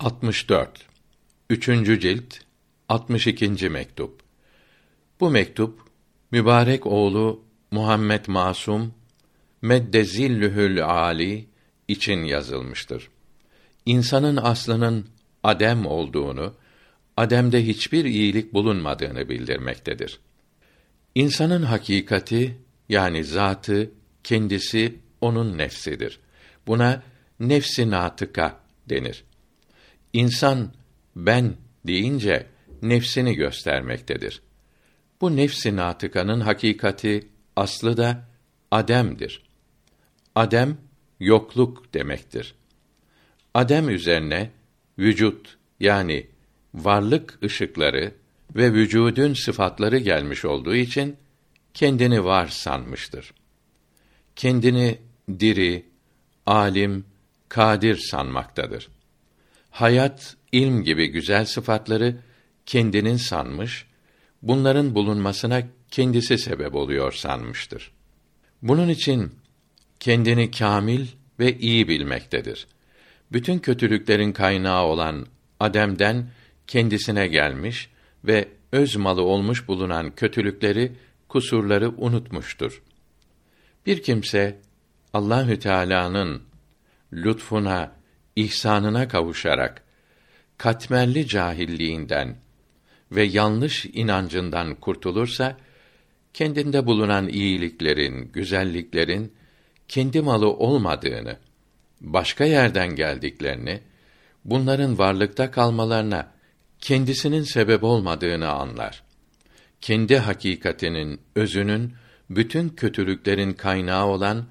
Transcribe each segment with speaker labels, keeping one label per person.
Speaker 1: 64 Üçüncü cilt 62. mektup Bu mektup mübarek oğlu Muhammed Masum Meddezillühül Ali için yazılmıştır. İnsanın aslının adem olduğunu, ademde hiçbir iyilik bulunmadığını bildirmektedir. İnsanın hakikati yani zatı, kendisi onun nefsidir. Buna nefsi natıka denir. İnsan ben deyince nefsini göstermektedir. Bu nefsi natıkanın hakikati aslı da ademdir. Adem yokluk demektir. Adem üzerine vücut yani varlık ışıkları ve vücudun sıfatları gelmiş olduğu için kendini var sanmıştır. Kendini diri, alim, kadir sanmaktadır. Hayat, ilm gibi güzel sıfatları kendinin sanmış, bunların bulunmasına kendisi sebep oluyor sanmıştır. Bunun için kendini kamil ve iyi bilmektedir. Bütün kötülüklerin kaynağı olan Adem'den kendisine gelmiş ve öz malı olmuş bulunan kötülükleri, kusurları unutmuştur. Bir kimse Allahü Teala'nın lütfuna, ihsanına kavuşarak katmerli cahilliğinden ve yanlış inancından kurtulursa kendinde bulunan iyiliklerin, güzelliklerin kendi malı olmadığını, başka yerden geldiklerini, bunların varlıkta kalmalarına kendisinin sebep olmadığını anlar. Kendi hakikatinin, özünün bütün kötülüklerin kaynağı olan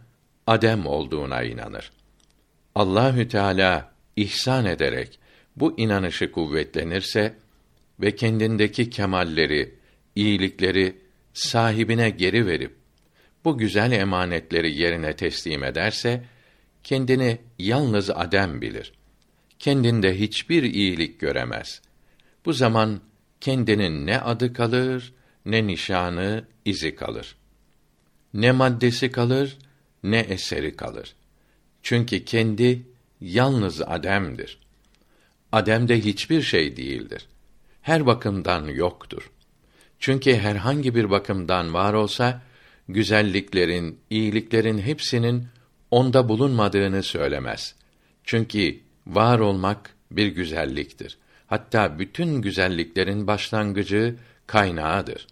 Speaker 1: adem olduğuna inanır. Allahü Teala ihsan ederek bu inanışı kuvvetlenirse ve kendindeki kemalleri, iyilikleri sahibine geri verip bu güzel emanetleri yerine teslim ederse kendini yalnız adem bilir. Kendinde hiçbir iyilik göremez. Bu zaman kendinin ne adı kalır, ne nişanı, izi kalır. Ne maddesi kalır, ne eseri kalır. Çünkü kendi yalnız ademdir. Ademde hiçbir şey değildir. Her bakımdan yoktur. Çünkü herhangi bir bakımdan var olsa güzelliklerin, iyiliklerin hepsinin onda bulunmadığını söylemez. Çünkü var olmak bir güzelliktir. Hatta bütün güzelliklerin başlangıcı, kaynağıdır.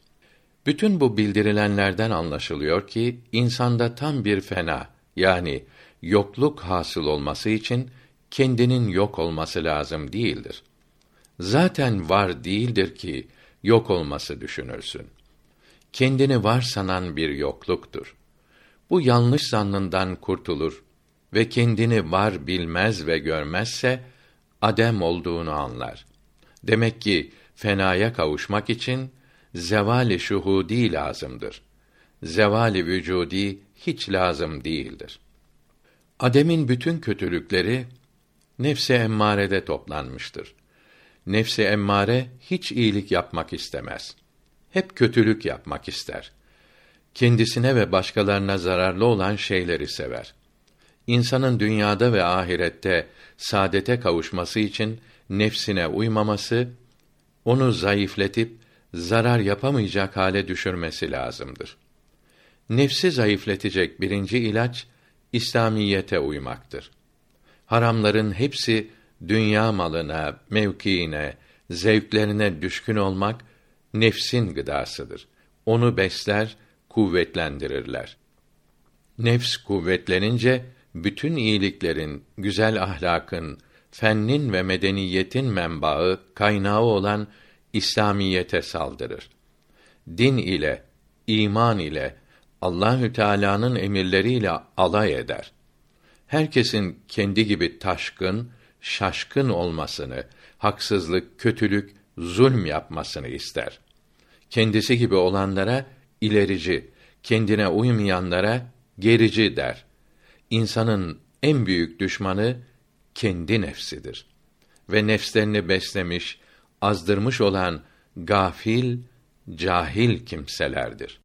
Speaker 1: Bütün bu bildirilenlerden anlaşılıyor ki insanda tam bir fena yani yokluk hasıl olması için kendinin yok olması lazım değildir. Zaten var değildir ki yok olması düşünülsün. Kendini var sanan bir yokluktur. Bu yanlış zannından kurtulur ve kendini var bilmez ve görmezse adem olduğunu anlar. Demek ki fenaya kavuşmak için zevali şuhudi lazımdır. Zevali vücudi hiç lazım değildir. Adem'in bütün kötülükleri nefse emmarede toplanmıştır. Nefse emmare hiç iyilik yapmak istemez. Hep kötülük yapmak ister. Kendisine ve başkalarına zararlı olan şeyleri sever. İnsanın dünyada ve ahirette saadete kavuşması için nefsine uymaması, onu zayıfletip zarar yapamayacak hale düşürmesi lazımdır. Nefsi zayıfletecek birinci ilaç İslamiyete uymaktır. Haramların hepsi dünya malına, mevkiine, zevklerine düşkün olmak nefsin gıdasıdır. Onu besler, kuvvetlendirirler. Nefs kuvvetlenince bütün iyiliklerin, güzel ahlakın, fennin ve medeniyetin menbaı, kaynağı olan İslamiyete saldırır. Din ile, iman ile, Allahü Teala'nın emirleriyle alay eder. Herkesin kendi gibi taşkın, şaşkın olmasını, haksızlık, kötülük, zulm yapmasını ister. Kendisi gibi olanlara ilerici, kendine uymayanlara gerici der. İnsanın en büyük düşmanı kendi nefsidir. Ve nefslerini beslemiş, azdırmış olan gafil, cahil kimselerdir.